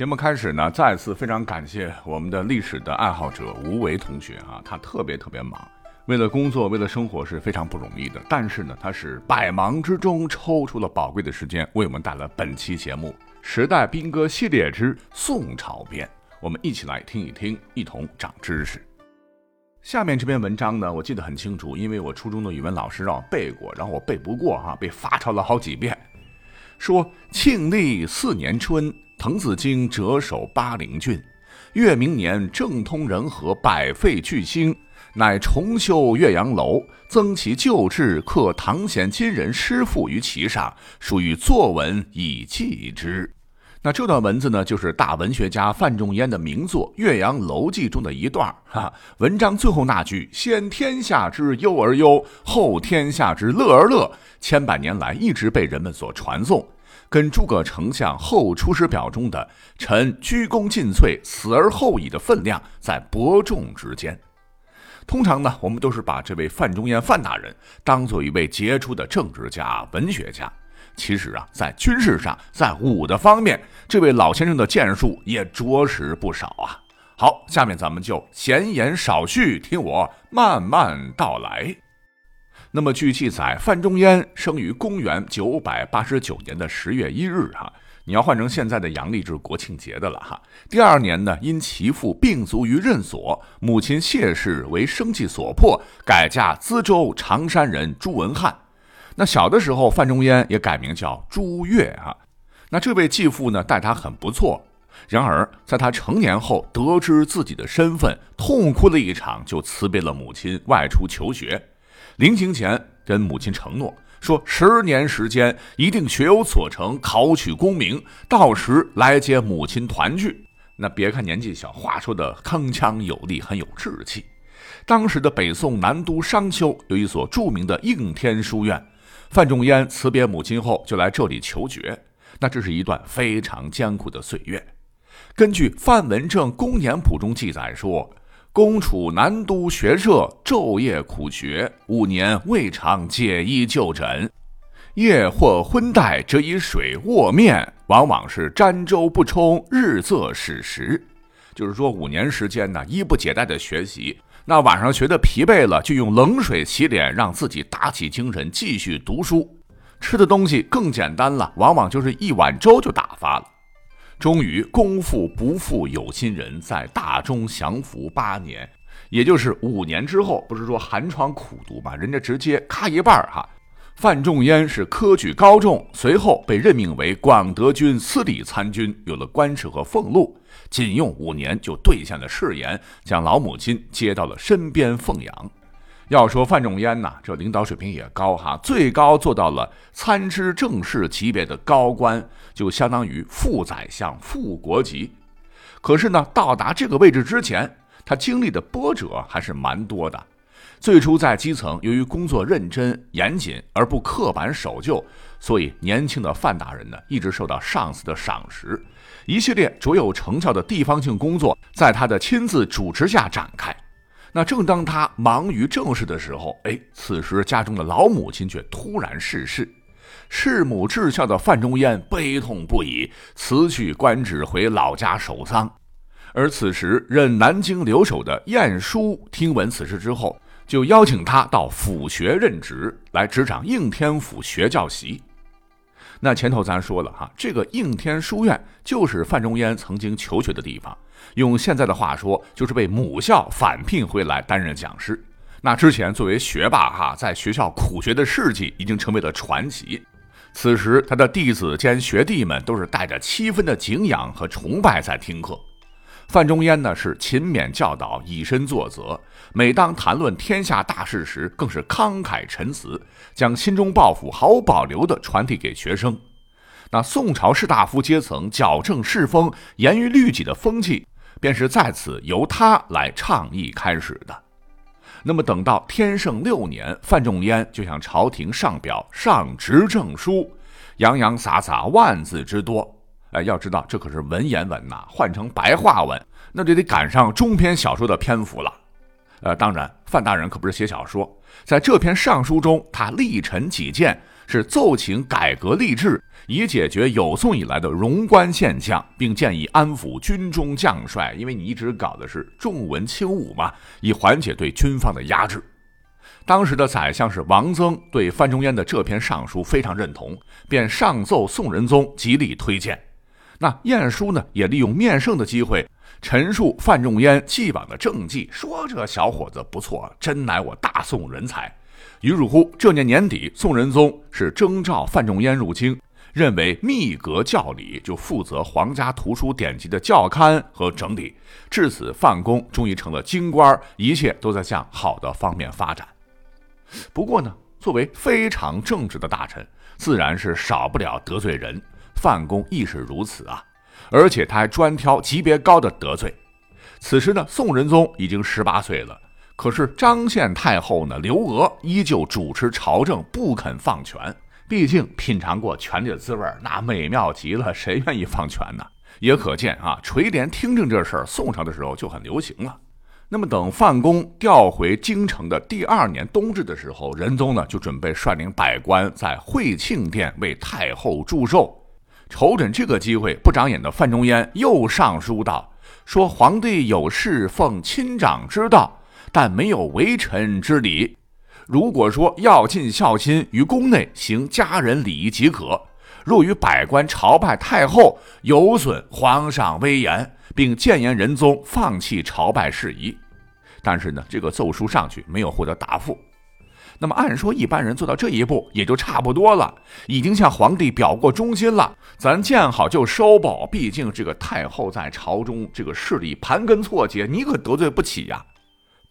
节目开始呢，再次非常感谢我们的历史的爱好者吴为同学啊，他特别特别忙，为了工作，为了生活是非常不容易的。但是呢，他是百忙之中抽出了宝贵的时间，为我们带来本期节目《时代兵歌系列之宋朝篇》，我们一起来听一听，一同长知识。下面这篇文章呢，我记得很清楚，因为我初中的语文老师让我背过，然后我背不过哈，被罚抄了好几遍。说庆历四年春。滕子京谪守巴陵郡，越明年政通人和，百废具兴，乃重修岳阳楼，增其旧制，刻唐贤今人诗赋于其上，属于作文以记之。那这段文字呢，就是大文学家范仲淹的名作《岳阳楼记》中的一段哈，文章最后那句“先天下之忧而忧，后天下之乐而乐”，千百年来一直被人们所传颂。跟诸葛丞相《后出师表》中的“臣鞠躬尽瘁，死而后已”的分量在伯仲之间。通常呢，我们都是把这位范仲淹范大人当做一位杰出的政治家、文学家。其实啊，在军事上，在武的方面，这位老先生的建树也着实不少啊。好，下面咱们就闲言少叙，听我慢慢道来。那么据记载，范仲淹生于公元九百八十九年的十月一日，哈，你要换成现在的阳历，就是国庆节的了，哈。第二年呢，因其父病卒于任所，母亲谢氏为生计所迫，改嫁淄州常山人朱文翰。那小的时候，范仲淹也改名叫朱越，啊。那这位继父呢，待他很不错。然而，在他成年后，得知自己的身份，痛哭了一场，就辞别了母亲，外出求学。临行前，跟母亲承诺说：“十年时间，一定学有所成，考取功名，到时来接母亲团聚。”那别看年纪小，话说的铿锵有力，很有志气。当时的北宋南都商丘有一所著名的应天书院，范仲淹辞别母亲后，就来这里求学。那这是一段非常艰苦的岁月。根据范文正《公年谱》中记载说。公处南都学社，昼夜苦学，五年未尝解衣就枕。夜或昏带，则以水卧面，往往是沾粥不冲，日色矢食。就是说，五年时间呢，衣不解带的学习。那晚上学的疲惫了，就用冷水洗脸，让自己打起精神，继续读书。吃的东西更简单了，往往就是一碗粥就打发了。终于，功夫不负有心人，在大中降服八年，也就是五年之后，不是说寒窗苦读吧？人家直接咔一半儿哈。范仲淹是科举高中，随后被任命为广德军司礼参军，有了官职和俸禄。仅用五年就兑现了誓言，将老母亲接到了身边奉养。要说范仲淹呐，这领导水平也高哈，最高做到了参知政事级别的高官，就相当于副宰相、副国级。可是呢，到达这个位置之前，他经历的波折还是蛮多的。最初在基层，由于工作认真严谨而不刻板守旧，所以年轻的范大人呢，一直受到上司的赏识，一系列卓有成效的地方性工作在他的亲自主持下展开。那正当他忙于政事的时候，哎，此时家中的老母亲却突然逝世，弑母至孝的范仲淹悲痛不已，辞去官职回老家守丧。而此时任南京留守的晏殊听闻此事之后，就邀请他到府学任职，来执掌应天府学教习。那前头咱说了哈，这个应天书院就是范仲淹曾经求学的地方。用现在的话说，就是被母校返聘回来担任讲师。那之前作为学霸哈，在学校苦学的事迹已经成为了传奇。此时他的弟子兼学弟们都是带着七分的敬仰和崇拜在听课。范仲淹呢是勤勉教导，以身作则。每当谈论天下大事时，更是慷慨陈词，将心中抱负毫无保留地传递给学生。那宋朝士大夫阶层矫正世风、严于律己的风气。便是在此由他来倡议开始的。那么等到天圣六年，范仲淹就向朝廷上表上执政书，洋洋洒洒万字之多。哎，要知道这可是文言文呐，换成白话文，那就得赶上中篇小说的篇幅了。呃，当然，范大人可不是写小说，在这篇上书中，他力陈己见，是奏请改革吏治，以解决有宋以来的荣官现象，并建议安抚军中将帅，因为你一直搞的是重文轻武嘛，以缓解对军方的压制。当时的宰相是王曾，对范仲淹的这篇上书非常认同，便上奏宋仁宗，极力推荐。那晏殊呢，也利用面圣的机会，陈述范仲淹既往的政绩，说这小伙子不错，真乃我大宋人才。于是乎，这年年底，宋仁宗是征召范仲淹入京，认为秘阁教理，就负责皇家图书典籍的校勘和整理。至此，范公终于成了京官，一切都在向好的方面发展。不过呢，作为非常正直的大臣，自然是少不了得罪人。范公亦是如此啊，而且他还专挑级别高的得罪。此时呢，宋仁宗已经十八岁了。可是张献太后呢，刘娥依旧主持朝政，不肯放权。毕竟品尝过权力的滋味，那美妙极了，谁愿意放权呢？也可见啊，垂帘听政这事儿，宋朝的时候就很流行了。那么等范公调回京城的第二年冬至的时候，仁宗呢就准备率领百官在惠庆殿为太后祝寿。瞅准这个机会，不长眼的范仲淹又上书道：“说皇帝有事奉亲长之道。”但没有为臣之礼。如果说要尽孝亲，于宫内行家人礼仪即可；若与百官朝拜太后，有损皇上威严，并谏言仁宗放弃朝拜事宜。但是呢，这个奏书上去没有获得答复。那么按说一般人做到这一步也就差不多了，已经向皇帝表过忠心了，咱见好就收吧。毕竟这个太后在朝中这个势力盘根错节，你可得罪不起呀。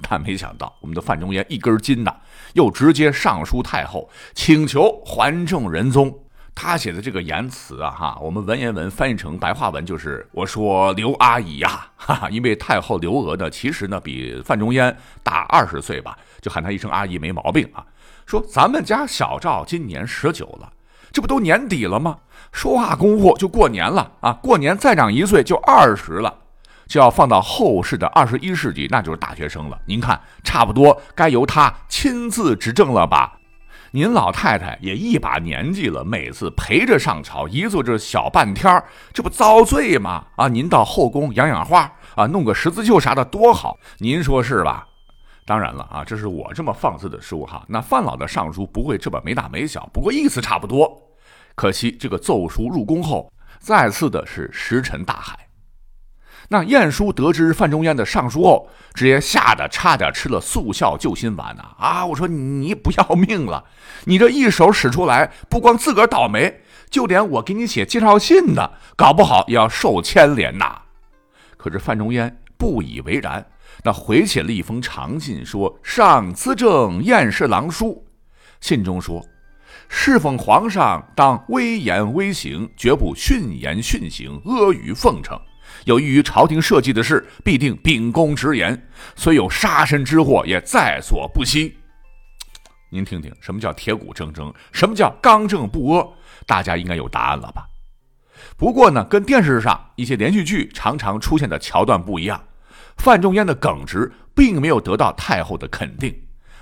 但没想到，我们的范仲淹一根筋呐，又直接上书太后，请求还政仁宗。他写的这个言辞啊，哈，我们文言文翻译成白话文就是：我说刘阿姨呀，哈 哈，因为太后刘娥呢，其实呢比范仲淹大二十岁吧，就喊她一声阿姨没毛病啊。说咱们家小赵今年十九了，这不都年底了吗？说话功夫就过年了啊，过年再长一岁就二十了。就要放到后世的二十一世纪，那就是大学生了。您看，差不多该由他亲自执政了吧？您老太太也一把年纪了，每次陪着上朝，一坐这小半天儿这不遭罪吗？啊，您到后宫养养花啊，弄个十字绣啥的多好，您说是吧？当然了啊，这是我这么放肆的书哈。那范老的上书不会这么没大没小，不过意思差不多。可惜这个奏书入宫后，再次的是石沉大海。那晏殊得知范仲淹的上书后，直接吓得差点吃了速效救心丸呐！啊，我说你不要命了？你这一手使出来，不光自个儿倒霉，就连我给你写介绍信的，搞不好也要受牵连呐！可是范仲淹不以为然，那回写了一封长信，说：“上资政晏氏郎书。”信中说：“侍奉皇上当威严威行，绝不训言训行，阿谀奉承。”有益于朝廷社稷的事，必定秉公直言，虽有杀身之祸，也在所不惜。您听听，什么叫铁骨铮铮？什么叫刚正不阿？大家应该有答案了吧？不过呢，跟电视上一些连续剧常常出现的桥段不一样，范仲淹的耿直并没有得到太后的肯定。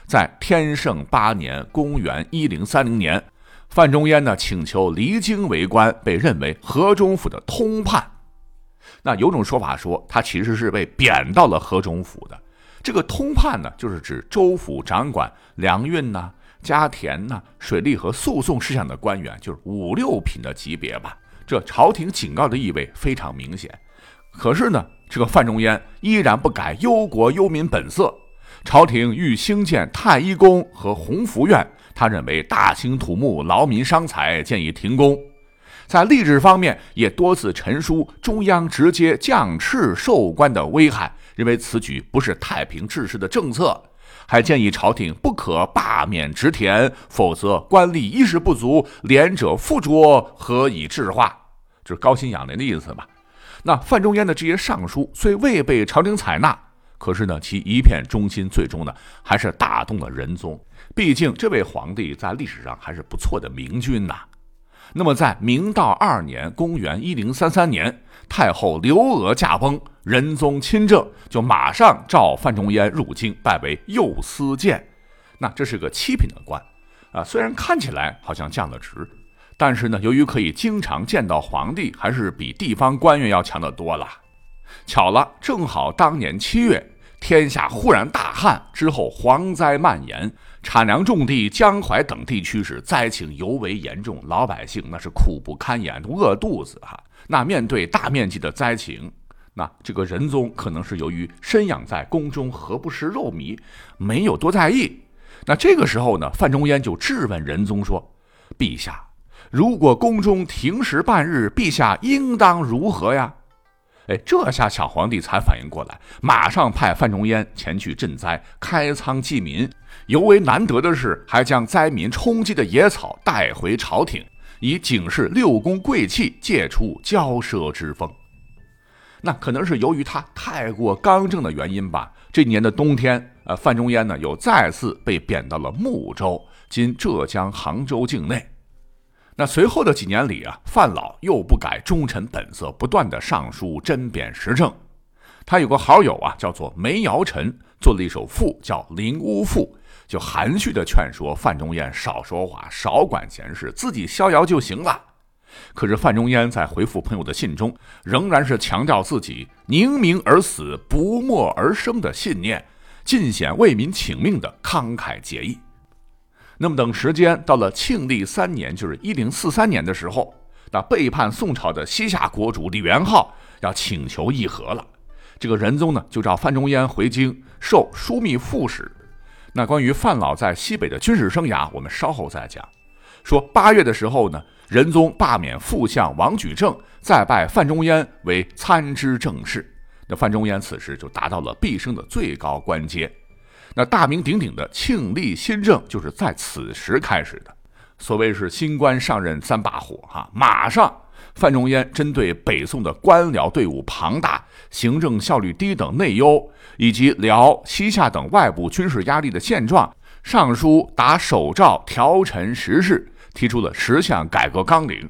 在天圣八年（公元一零三零年），范仲淹呢请求离京为官，被认为河中府的通判。那有种说法说，他其实是被贬到了河中府的。这个通判呢，就是指州府掌管粮运呐、家田呐、水利和诉讼事项的官员，就是五六品的级别吧。这朝廷警告的意味非常明显。可是呢，这个范仲淹依然不改忧国忧民本色。朝廷欲兴建太医宫和弘福院，他认为大兴土木，劳民伤财，建议停工。在吏治方面，也多次陈述中央直接降斥授官的危害，认为此举不是太平治世的政策，还建议朝廷不可罢免职田，否则官吏衣食不足，廉者附着，何以治化？就是高薪养廉的意思吧。那范仲淹的这些上书虽未被朝廷采纳，可是呢，其一片忠心，最终呢，还是打动了仁宗。毕竟这位皇帝在历史上还是不错的明君呐。那么，在明道二年（公元一零三三年），太后刘娥驾崩，仁宗亲政，就马上召范仲淹入京，拜为右司谏。那这是个七品的官，啊，虽然看起来好像降了职，但是呢，由于可以经常见到皇帝，还是比地方官员要强得多了。巧了，正好当年七月，天下忽然大旱，之后蝗灾蔓延，产粮重地江淮等地区是灾情尤为严重，老百姓那是苦不堪言，饿肚子哈。那面对大面积的灾情，那这个仁宗可能是由于身养在宫中，何不食肉糜，没有多在意。那这个时候呢，范仲淹就质问仁宗说：“陛下，如果宫中停食半日，陛下应当如何呀？”哎，这下小皇帝才反应过来，马上派范仲淹前去赈灾、开仓济民。尤为难得的是，还将灾民充饥的野草带回朝廷，以警示六宫贵戚戒除骄奢之风。那可能是由于他太过刚正的原因吧。这年的冬天，呃，范仲淹呢又再次被贬到了睦州（今浙江杭州境内）。那随后的几年里啊，范老又不改忠臣本色，不断的上书针砭时政。他有个好友啊，叫做梅尧臣，做了一首赋，叫《灵乌赋》，就含蓄的劝说范仲淹少说话，少管闲事，自己逍遥就行了。可是范仲淹在回复朋友的信中，仍然是强调自己宁鸣而死，不默而生的信念，尽显为民请命的慷慨节义。那么等时间到了庆历三年，就是一零四三年的时候，那背叛宋朝的西夏国主李元昊要请求议和了。这个仁宗呢，就召范仲淹回京授枢密副使。那关于范老在西北的军事生涯，我们稍后再讲。说八月的时候呢。仁宗罢免副相王举正，再拜范仲淹为参知政事。那范仲淹此时就达到了毕生的最高官阶。那大名鼎鼎的庆历新政就是在此时开始的。所谓是新官上任三把火，哈，马上范仲淹针对北宋的官僚队伍庞大、行政效率低等内忧，以及辽、西夏等外部军事压力的现状，上书打手诏，调陈时事。提出了十项改革纲领，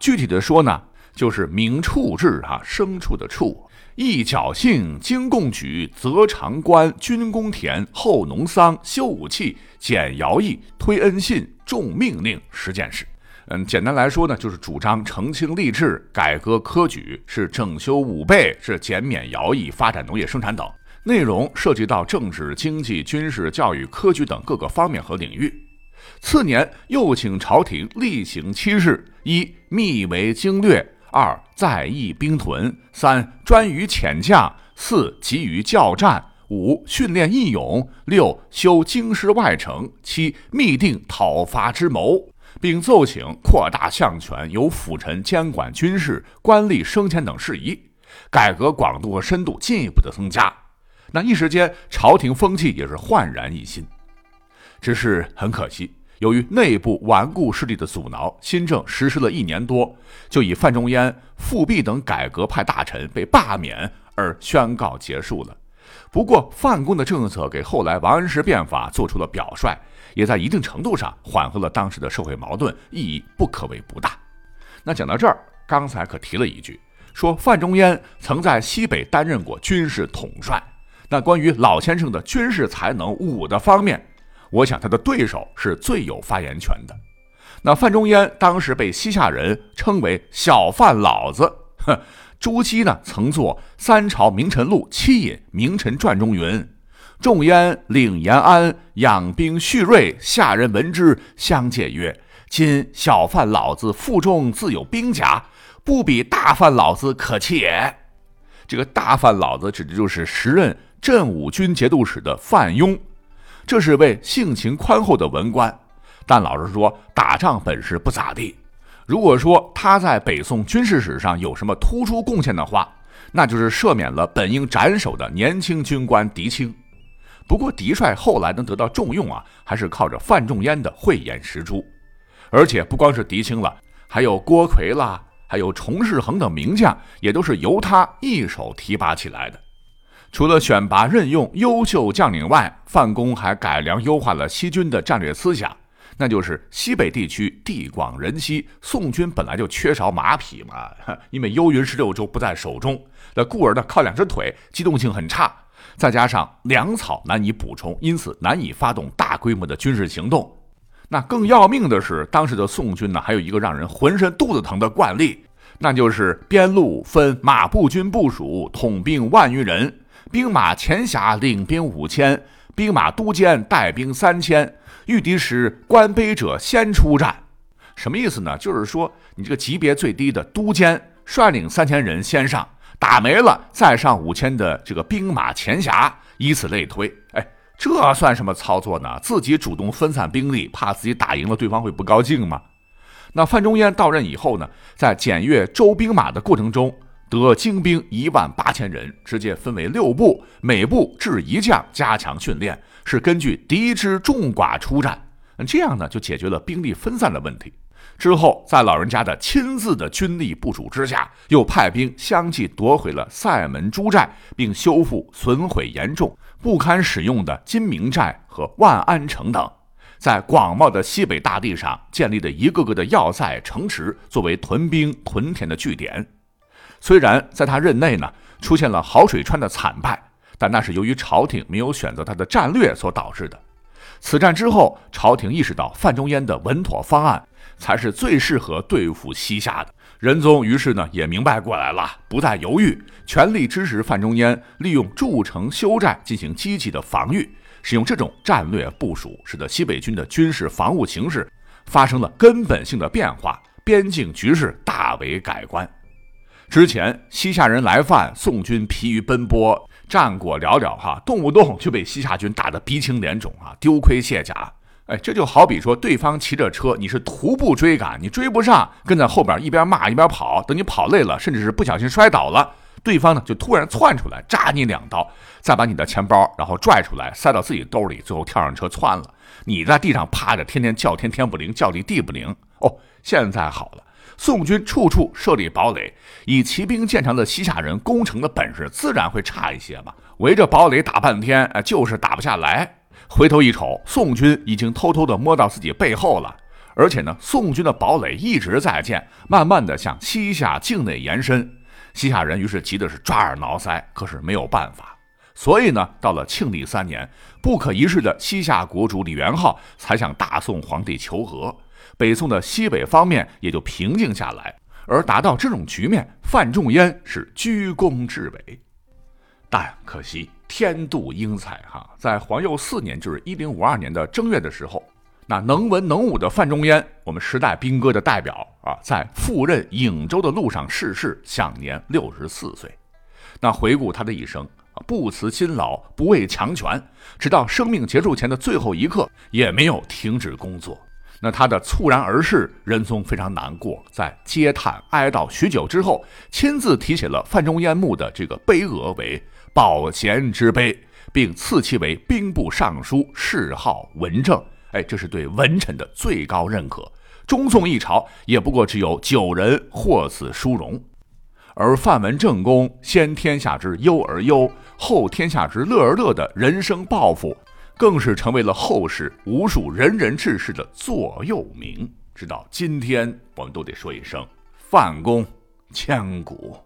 具体的说呢，就是明处制哈，牲畜的畜，一侥幸，经贡举，择长官，军功田，后农桑，修武器，减徭役，推恩信，重命令，实践事。嗯，简单来说呢，就是主张澄清吏治，改革科举，是整修武备，是减免徭役，发展农业生产等。内容涉及到政治、经济、军事、教育、科举等各个方面和领域。次年又请朝廷例行七事：一、密为经略；二、在役兵屯；三、专于遣将；四、急于教战；五、训练义勇；六、修京师外城；七、密定讨伐之谋，并奏请扩大相权，由辅臣监管军事、官吏升迁等事宜，改革广度和深度进一步的增加。那一时间，朝廷风气也是焕然一新。只是很可惜。由于内部顽固势力的阻挠，新政实施了一年多，就以范仲淹、复辟等改革派大臣被罢免而宣告结束了。不过，范公的政策给后来王安石变法做出了表率，也在一定程度上缓和了当时的社会矛盾，意义不可谓不大。那讲到这儿，刚才可提了一句，说范仲淹曾在西北担任过军事统帅。那关于老先生的军事才能、武的方面，我想他的对手是最有发言权的。那范仲淹当时被西夏人称为“小范老子”。哼，朱熹呢曾作《三朝名臣录七引名臣传》中云：“仲淹领延安，养兵蓄锐，下人闻之，相戒曰：‘今小范老子腹中自有兵甲，不比大范老子可弃也。’”这个大范老子指的就是时任镇武军节度使的范雍。这是位性情宽厚的文官，但老实说，打仗本事不咋地。如果说他在北宋军事史上有什么突出贡献的话，那就是赦免了本应斩首的年轻军官狄青。不过，狄帅后来能得到重用啊，还是靠着范仲淹的慧眼识珠。而且不光是狄青了，还有郭奎啦，还有崇世恒等名将，也都是由他一手提拔起来的。除了选拔任用优秀将领外，范公还改良优化了西军的战略思想，那就是西北地区地广人稀，宋军本来就缺少马匹嘛，因为幽云十六州不在手中，那故而呢靠两只腿，机动性很差，再加上粮草难以补充，因此难以发动大规模的军事行动。那更要命的是，当时的宋军呢，还有一个让人浑身肚子疼的惯例，那就是边路分马步军部署，统兵万余人，兵马前辖领兵五千，兵马都监带兵三千，遇敌时官卑者先出战。什么意思呢？就是说，你这个级别最低的都监率领三千人先上，打没了再上五千的这个兵马前辖，以此类推。哎。这算什么操作呢？自己主动分散兵力，怕自己打赢了对方会不高兴吗？那范仲淹到任以后呢，在检阅周兵马的过程中，得精兵一万八千人，直接分为六部，每部置一将，加强训练，是根据敌之众寡出战。这样呢，就解决了兵力分散的问题。之后，在老人家的亲自的军力部署之下，又派兵相继夺回了塞门诸寨，并修复损毁严重。不堪使用的金明寨和万安城等，在广袤的西北大地上建立的一个个的要塞城池，作为屯兵屯田的据点。虽然在他任内呢出现了好水川的惨败，但那是由于朝廷没有选择他的战略所导致的。此战之后，朝廷意识到范仲淹的稳妥方案才是最适合对付西夏的。仁宗于是呢也明白过来了，不再犹豫，全力支持范仲淹利用筑城修寨进行积极的防御。使用这种战略部署，使得西北军的军事防务形势发生了根本性的变化，边境局势大为改观。之前西夏人来犯，宋军疲于奔波，战果寥寥，哈，动不动就被西夏军打得鼻青脸肿啊，丢盔卸甲。哎，这就好比说，对方骑着车，你是徒步追赶，你追不上，跟在后边一边骂一边跑。等你跑累了，甚至是不小心摔倒了，对方呢就突然窜出来扎你两刀，再把你的钱包然后拽出来塞到自己兜里，最后跳上车窜了。你在地上趴着，天天叫天天不灵，叫地地不灵。哦，现在好了，宋军处处设立堡垒，以骑兵见长的西夏人攻城的本事自然会差一些嘛。围着堡垒打半天，哎，就是打不下来。回头一瞅，宋军已经偷偷地摸到自己背后了，而且呢，宋军的堡垒一直在建，慢慢地向西夏境内延伸。西夏人于是急的是抓耳挠腮，可是没有办法。所以呢，到了庆历三年，不可一世的西夏国主李元昊才向大宋皇帝求和，北宋的西北方面也就平静下来。而达到这种局面，范仲淹是居功至伟，但可惜。天妒英才哈，在皇佑四年，就是一零五二年的正月的时候，那能文能武的范仲淹，我们时代兵哥的代表啊，在赴任颍州的路上逝世，享年六十四岁。那回顾他的一生，不辞辛劳，不畏强权，直到生命结束前的最后一刻，也没有停止工作。那他的猝然而逝，仁宗非常难过，在嗟叹哀悼许久之后，亲自题写了范仲淹墓的这个碑额为。保贤之碑，并赐其为兵部尚书，谥号文正。哎，这是对文臣的最高认可。中宋一朝也不过只有九人获此殊荣，而范文正公先天下之忧而忧，后天下之乐而乐的人生抱负，更是成为了后世无数仁人志士的座右铭。直到今天，我们都得说一声：范公千古。